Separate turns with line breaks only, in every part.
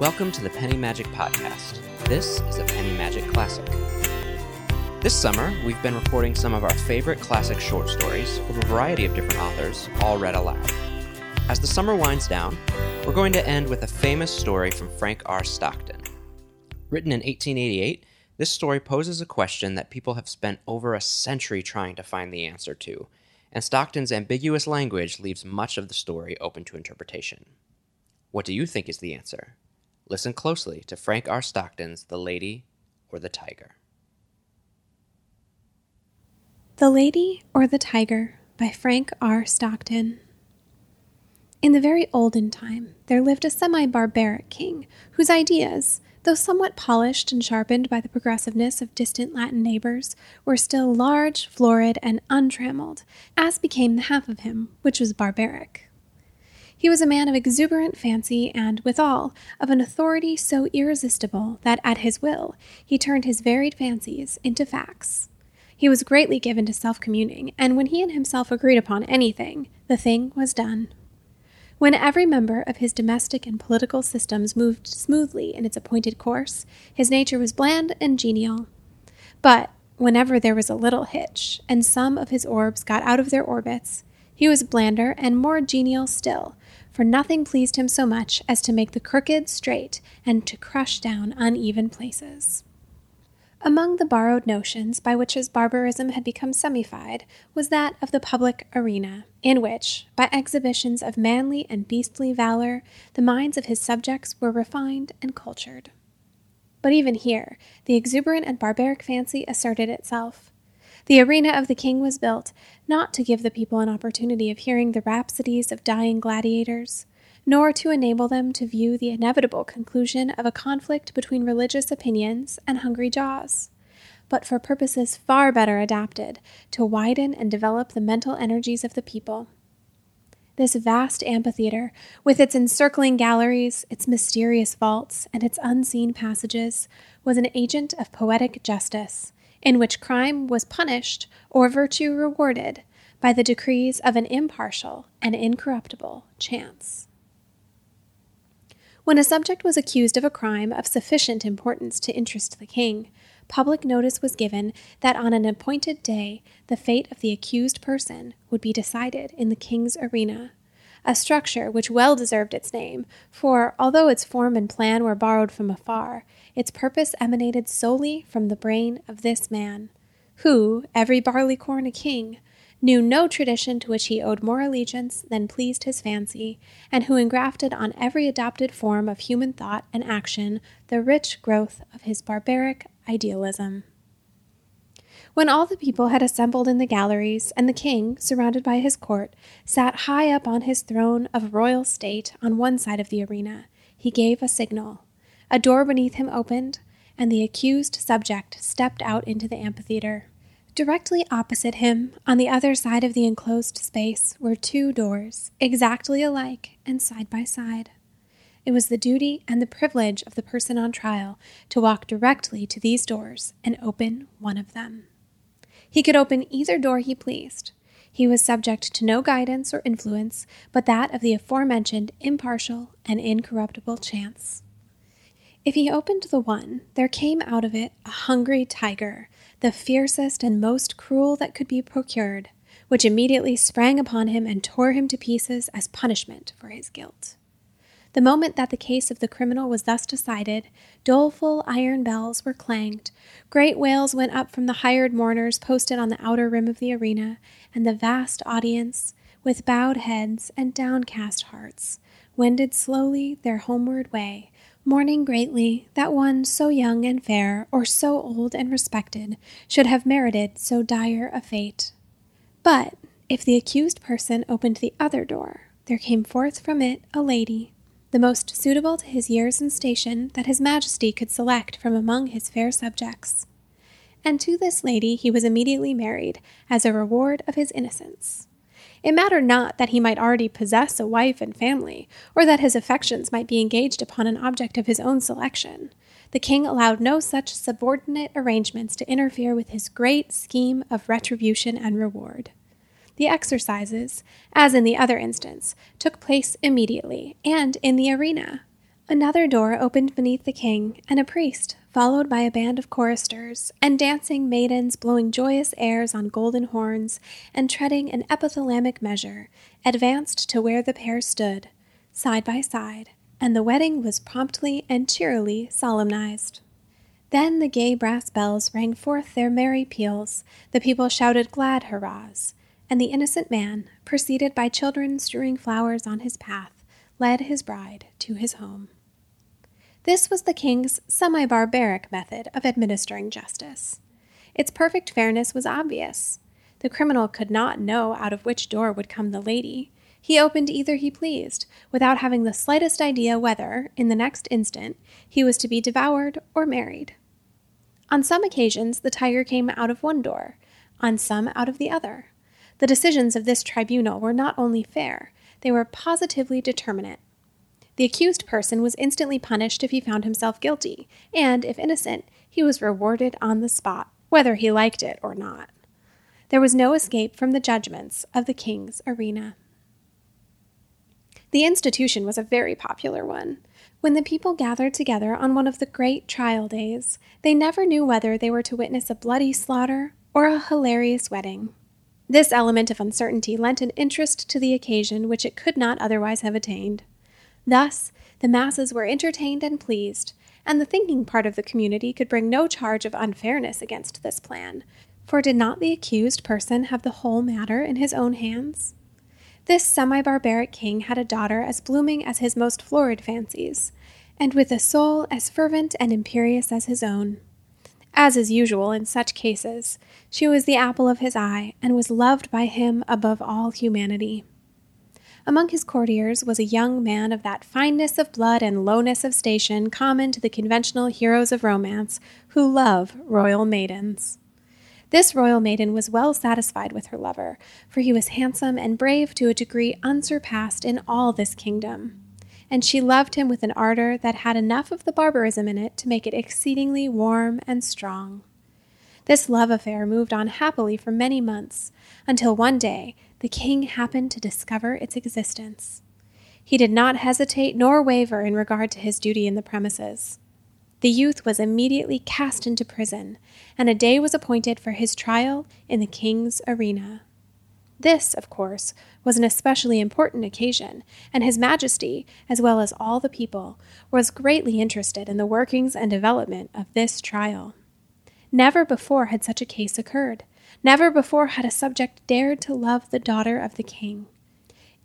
Welcome to the Penny Magic Podcast. This is a Penny Magic Classic. This summer, we've been recording some of our favorite classic short stories from a variety of different authors, all read aloud. As the summer winds down, we're going to end with a famous story from Frank R. Stockton. Written in 1888, this story poses a question that people have spent over a century trying to find the answer to, and Stockton's ambiguous language leaves much of the story open to interpretation. What do you think is the answer? Listen closely to Frank R. Stockton's The Lady or the Tiger.
The Lady or the Tiger by Frank R. Stockton. In the very olden time, there lived a semi barbaric king whose ideas, though somewhat polished and sharpened by the progressiveness of distant Latin neighbors, were still large, florid, and untrammeled, as became the half of him which was barbaric. He was a man of exuberant fancy and, withal, of an authority so irresistible that at his will he turned his varied fancies into facts. He was greatly given to self communing, and when he and himself agreed upon anything, the thing was done. When every member of his domestic and political systems moved smoothly in its appointed course, his nature was bland and genial. But whenever there was a little hitch, and some of his orbs got out of their orbits, he was blander and more genial still, for nothing pleased him so much as to make the crooked straight and to crush down uneven places. Among the borrowed notions by which his barbarism had become semified was that of the public arena, in which, by exhibitions of manly and beastly valor, the minds of his subjects were refined and cultured. But even here, the exuberant and barbaric fancy asserted itself. The arena of the king was built, not to give the people an opportunity of hearing the rhapsodies of dying gladiators, nor to enable them to view the inevitable conclusion of a conflict between religious opinions and hungry jaws, but for purposes far better adapted to widen and develop the mental energies of the people. This vast amphitheater, with its encircling galleries, its mysterious vaults, and its unseen passages, was an agent of poetic justice in which crime was punished or virtue rewarded by the decrees of an impartial and incorruptible chance. When a subject was accused of a crime of sufficient importance to interest the king, public notice was given that on an appointed day the fate of the accused person would be decided in the king's arena, a structure which well deserved its name, for although its form and plan were borrowed from afar, its purpose emanated solely from the brain of this man, who, every barleycorn a king, knew no tradition to which he owed more allegiance than pleased his fancy, and who engrafted on every adopted form of human thought and action the rich growth of his barbaric idealism. When all the people had assembled in the galleries, and the king, surrounded by his court, sat high up on his throne of royal state on one side of the arena, he gave a signal. A door beneath him opened, and the accused subject stepped out into the amphitheater. Directly opposite him, on the other side of the enclosed space, were two doors, exactly alike and side by side. It was the duty and the privilege of the person on trial to walk directly to these doors and open one of them. He could open either door he pleased. He was subject to no guidance or influence but that of the aforementioned impartial and incorruptible chance. If he opened the one, there came out of it a hungry tiger, the fiercest and most cruel that could be procured, which immediately sprang upon him and tore him to pieces as punishment for his guilt. The moment that the case of the criminal was thus decided, doleful iron bells were clanged, great wails went up from the hired mourners posted on the outer rim of the arena, and the vast audience, with bowed heads and downcast hearts, wended slowly their homeward way, mourning greatly that one so young and fair, or so old and respected, should have merited so dire a fate. But if the accused person opened the other door, there came forth from it a lady, the most suitable to his years and station that his majesty could select from among his fair subjects. And to this lady he was immediately married, as a reward of his innocence. It mattered not that he might already possess a wife and family, or that his affections might be engaged upon an object of his own selection. The king allowed no such subordinate arrangements to interfere with his great scheme of retribution and reward. The exercises, as in the other instance, took place immediately and in the arena. Another door opened beneath the king, and a priest, followed by a band of choristers, and dancing maidens blowing joyous airs on golden horns and treading an epithalamic measure, advanced to where the pair stood, side by side, and the wedding was promptly and cheerily solemnized. Then the gay brass bells rang forth their merry peals, the people shouted glad hurrahs, and the innocent man, preceded by children strewing flowers on his path, led his bride to his home. This was the king's semi barbaric method of administering justice. Its perfect fairness was obvious. The criminal could not know out of which door would come the lady. He opened either he pleased, without having the slightest idea whether, in the next instant, he was to be devoured or married. On some occasions, the tiger came out of one door, on some out of the other. The decisions of this tribunal were not only fair, they were positively determinate. The accused person was instantly punished if he found himself guilty, and, if innocent, he was rewarded on the spot, whether he liked it or not. There was no escape from the judgments of the king's arena. The institution was a very popular one. When the people gathered together on one of the great trial days, they never knew whether they were to witness a bloody slaughter or a hilarious wedding. This element of uncertainty lent an interest to the occasion which it could not otherwise have attained. Thus, the masses were entertained and pleased, and the thinking part of the community could bring no charge of unfairness against this plan, for did not the accused person have the whole matter in his own hands? This semi barbaric king had a daughter as blooming as his most florid fancies, and with a soul as fervent and imperious as his own. As is usual in such cases, she was the apple of his eye and was loved by him above all humanity. Among his courtiers was a young man of that fineness of blood and lowness of station common to the conventional heroes of romance who love royal maidens. This royal maiden was well satisfied with her lover, for he was handsome and brave to a degree unsurpassed in all this kingdom. And she loved him with an ardor that had enough of the barbarism in it to make it exceedingly warm and strong. This love affair moved on happily for many months, until one day the king happened to discover its existence. He did not hesitate nor waver in regard to his duty in the premises. The youth was immediately cast into prison, and a day was appointed for his trial in the king's arena. This, of course, was an especially important occasion, and His Majesty, as well as all the people, was greatly interested in the workings and development of this trial. Never before had such a case occurred, Never before had a subject dared to love the daughter of the king.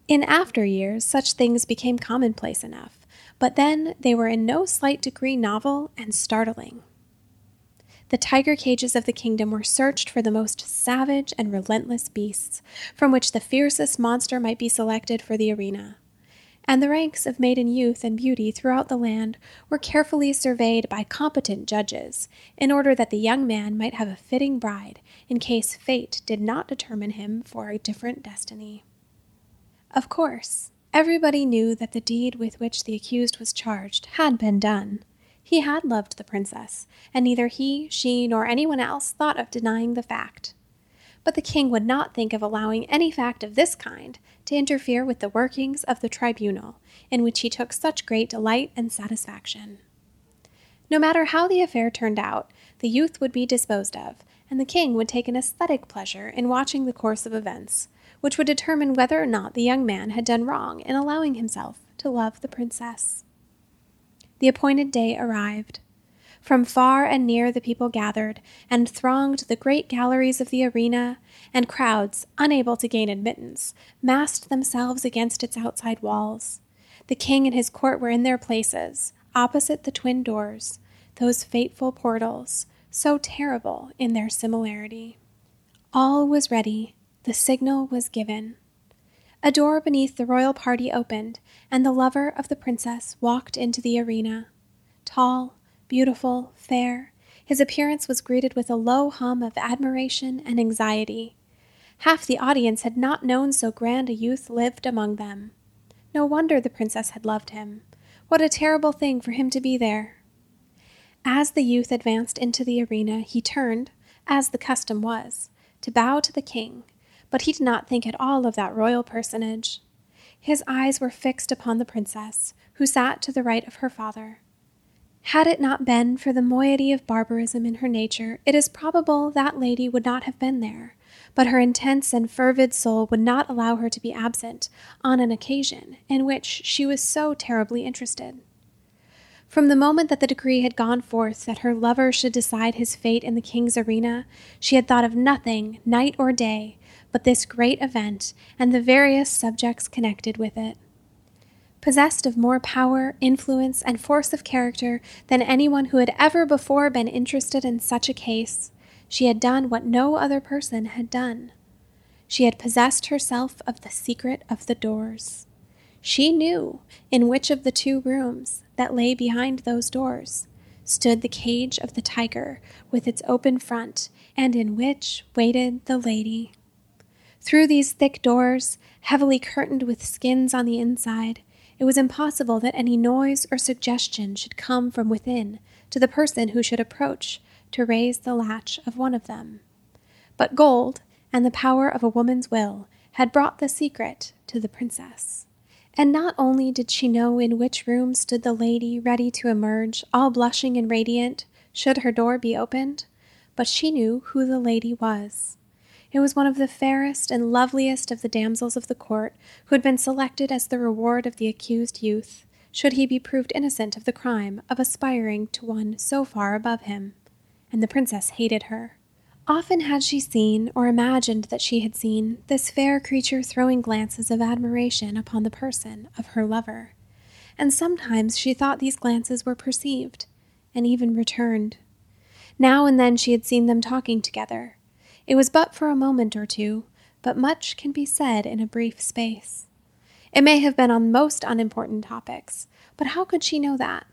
In after years, such things became commonplace enough, but then they were in no slight degree novel and startling. The tiger cages of the kingdom were searched for the most savage and relentless beasts, from which the fiercest monster might be selected for the arena and the ranks of maiden youth and beauty throughout the land were carefully surveyed by competent judges, in order that the young man might have a fitting bride in case fate did not determine him for a different destiny. Of course, everybody knew that the deed with which the accused was charged had been done. He had loved the princess, and neither he, she, nor anyone else thought of denying the fact. But the king would not think of allowing any fact of this kind to interfere with the workings of the tribunal, in which he took such great delight and satisfaction. No matter how the affair turned out, the youth would be disposed of, and the king would take an aesthetic pleasure in watching the course of events, which would determine whether or not the young man had done wrong in allowing himself to love the princess. The appointed day arrived. From far and near the people gathered and thronged the great galleries of the arena, and crowds, unable to gain admittance, massed themselves against its outside walls. The king and his court were in their places, opposite the twin doors, those fateful portals, so terrible in their similarity. All was ready, the signal was given. A door beneath the royal party opened, and the lover of the princess walked into the arena. Tall, beautiful, fair, his appearance was greeted with a low hum of admiration and anxiety. Half the audience had not known so grand a youth lived among them. No wonder the princess had loved him. What a terrible thing for him to be there. As the youth advanced into the arena, he turned, as the custom was, to bow to the king, but he did not think at all of that royal personage. His eyes were fixed upon the princess, who sat to the right of her father. Had it not been for the moiety of barbarism in her nature, it is probable that lady would not have been there, but her intense and fervid soul would not allow her to be absent on an occasion in which she was so terribly interested. From the moment that the decree had gone forth that her lover should decide his fate in the king's arena, she had thought of nothing, night or day, but this great event and the various subjects connected with it. Possessed of more power, influence, and force of character than anyone who had ever before been interested in such a case, she had done what no other person had done. She had possessed herself of the secret of the doors. She knew in which of the two rooms, that lay behind those doors stood the cage of the tiger with its open front, and in which waited the lady. Through these thick doors, heavily curtained with skins on the inside, it was impossible that any noise or suggestion should come from within to the person who should approach to raise the latch of one of them. But gold and the power of a woman's will had brought the secret to the princess. And not only did she know in which room stood the lady ready to emerge, all blushing and radiant, should her door be opened, but she knew who the lady was. It was one of the fairest and loveliest of the damsels of the court, who had been selected as the reward of the accused youth, should he be proved innocent of the crime of aspiring to one so far above him. And the princess hated her. Often had she seen, or imagined that she had seen, this fair creature throwing glances of admiration upon the person of her lover, and sometimes she thought these glances were perceived, and even returned. Now and then she had seen them talking together. It was but for a moment or two, but much can be said in a brief space. It may have been on most unimportant topics, but how could she know that?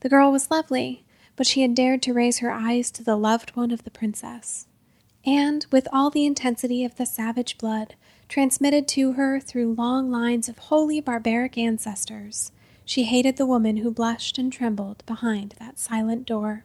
The girl was lovely, but she had dared to raise her eyes to the loved one of the princess. And, with all the intensity of the savage blood, transmitted to her through long lines of wholly barbaric ancestors, she hated the woman who blushed and trembled behind that silent door.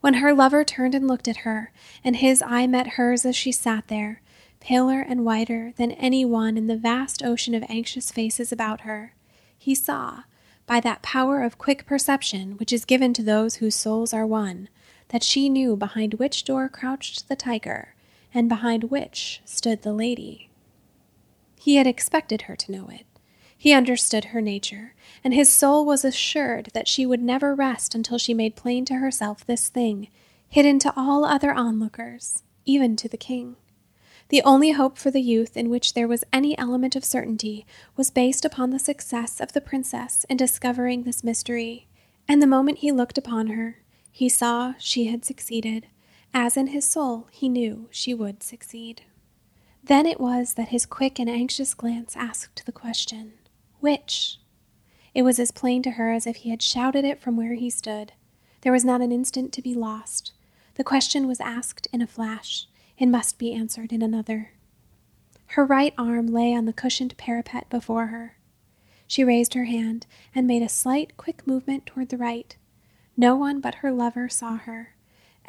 When her lover turned and looked at her, and his eye met hers as she sat there, paler and whiter than any one in the vast ocean of anxious faces about her, he saw, by that power of quick perception which is given to those whose souls are one, that she knew behind which door crouched the tiger, and behind which stood the lady. He had expected her to know it. He understood her nature, and his soul was assured that she would never rest until she made plain to herself this thing, hidden to all other onlookers, even to the king. The only hope for the youth in which there was any element of certainty was based upon the success of the princess in discovering this mystery, and the moment he looked upon her, he saw she had succeeded, as in his soul he knew she would succeed. Then it was that his quick and anxious glance asked the question, Which? It was as plain to her as if he had shouted it from where he stood. There was not an instant to be lost. The question was asked in a flash it must be answered in another. Her right arm lay on the cushioned parapet before her. She raised her hand and made a slight, quick movement toward the right. No one but her lover saw her.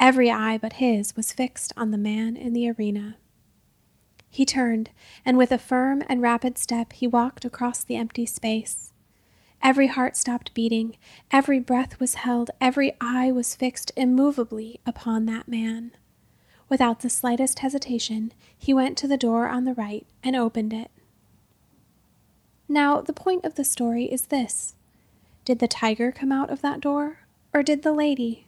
Every eye but his was fixed on the man in the arena. He turned, and with a firm and rapid step he walked across the empty space. Every heart stopped beating, every breath was held, every eye was fixed immovably upon that man. Without the slightest hesitation, he went to the door on the right and opened it. Now, the point of the story is this Did the tiger come out of that door, or did the lady?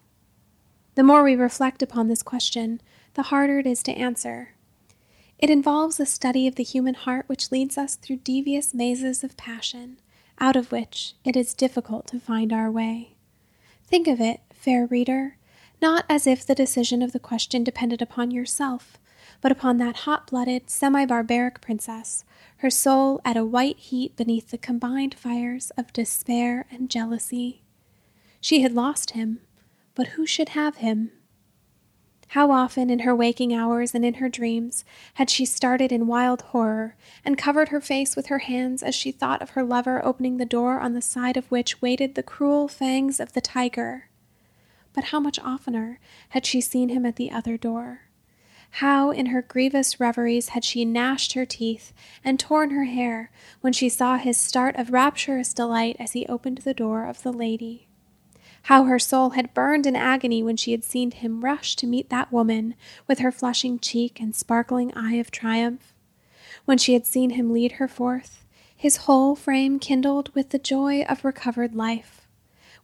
The more we reflect upon this question, the harder it is to answer. It involves a study of the human heart which leads us through devious mazes of passion, out of which it is difficult to find our way. Think of it, fair reader, not as if the decision of the question depended upon yourself, but upon that hot blooded, semi barbaric princess, her soul at a white heat beneath the combined fires of despair and jealousy. She had lost him, but who should have him? How often in her waking hours and in her dreams had she started in wild horror and covered her face with her hands as she thought of her lover opening the door on the side of which waited the cruel fangs of the tiger but how much oftener had she seen him at the other door? How in her grievous reveries had she gnashed her teeth and torn her hair when she saw his start of rapturous delight as he opened the door of the lady. How her soul had burned in agony when she had seen him rush to meet that woman with her flushing cheek and sparkling eye of triumph. When she had seen him lead her forth, his whole frame kindled with the joy of recovered life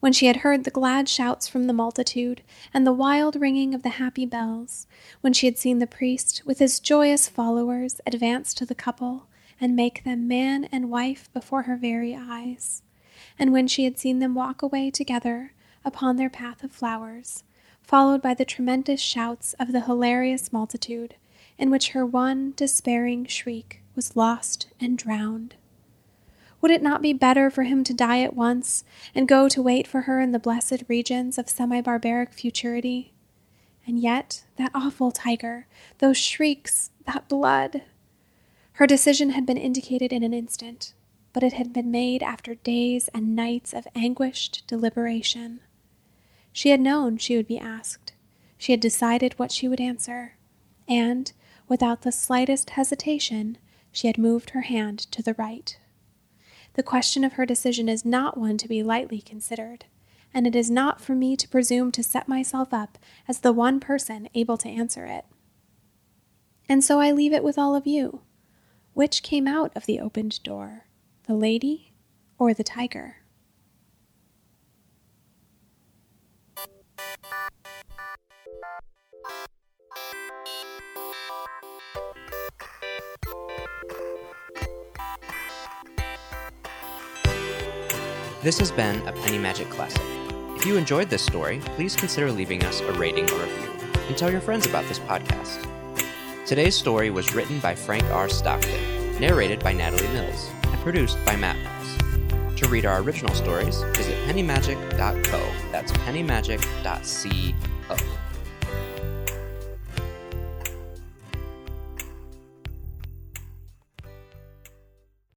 when she had heard the glad shouts from the multitude and the wild ringing of the happy bells, when she had seen the priest with his joyous followers advance to the couple and make them man and wife before her very eyes, and when she had seen them walk away together upon their path of flowers, followed by the tremendous shouts of the hilarious multitude, in which her one despairing shriek was lost and drowned. Would it not be better for him to die at once and go to wait for her in the blessed regions of semi barbaric futurity? And yet, that awful tiger, those shrieks, that blood. Her decision had been indicated in an instant, but it had been made after days and nights of anguished deliberation. She had known she would be asked. She had decided what she would answer, and, without the slightest hesitation, she had moved her hand to the right. The question of her decision is not one to be lightly considered, and it is not for me to presume to set myself up as the one person able to answer it. And so I leave it with all of you. Which came out of the opened door, the lady or the tiger?
This has been a Penny Magic Classic. If you enjoyed this story, please consider leaving us a rating or review and tell your friends about this podcast. Today's story was written by Frank R. Stockton, narrated by Natalie Mills, and produced by Matt Mills. To read our original stories, visit pennymagic.co. That's pennymagic.co.